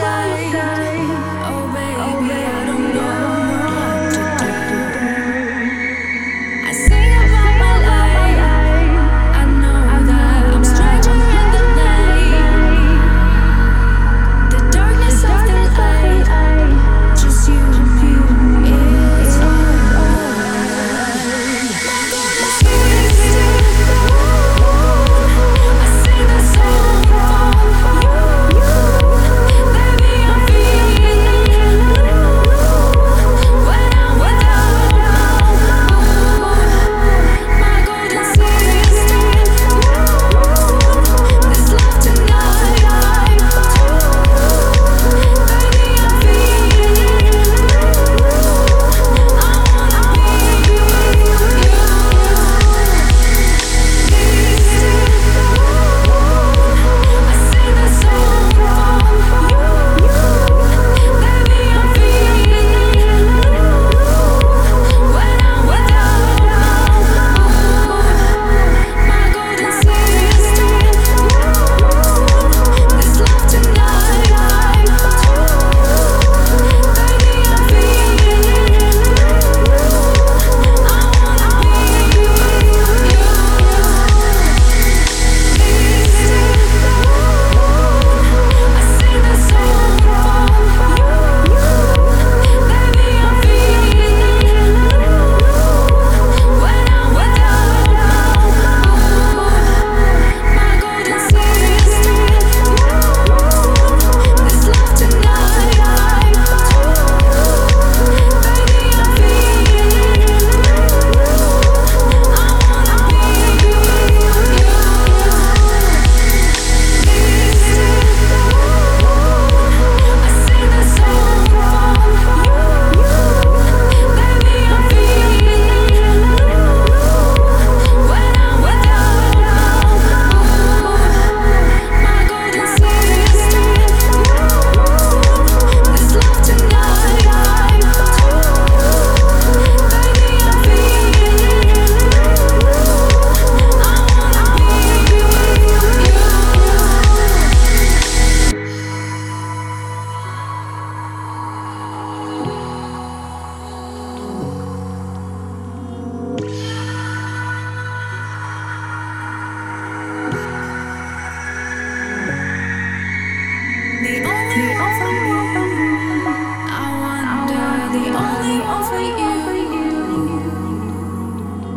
outside.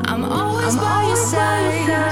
I'm always by your side.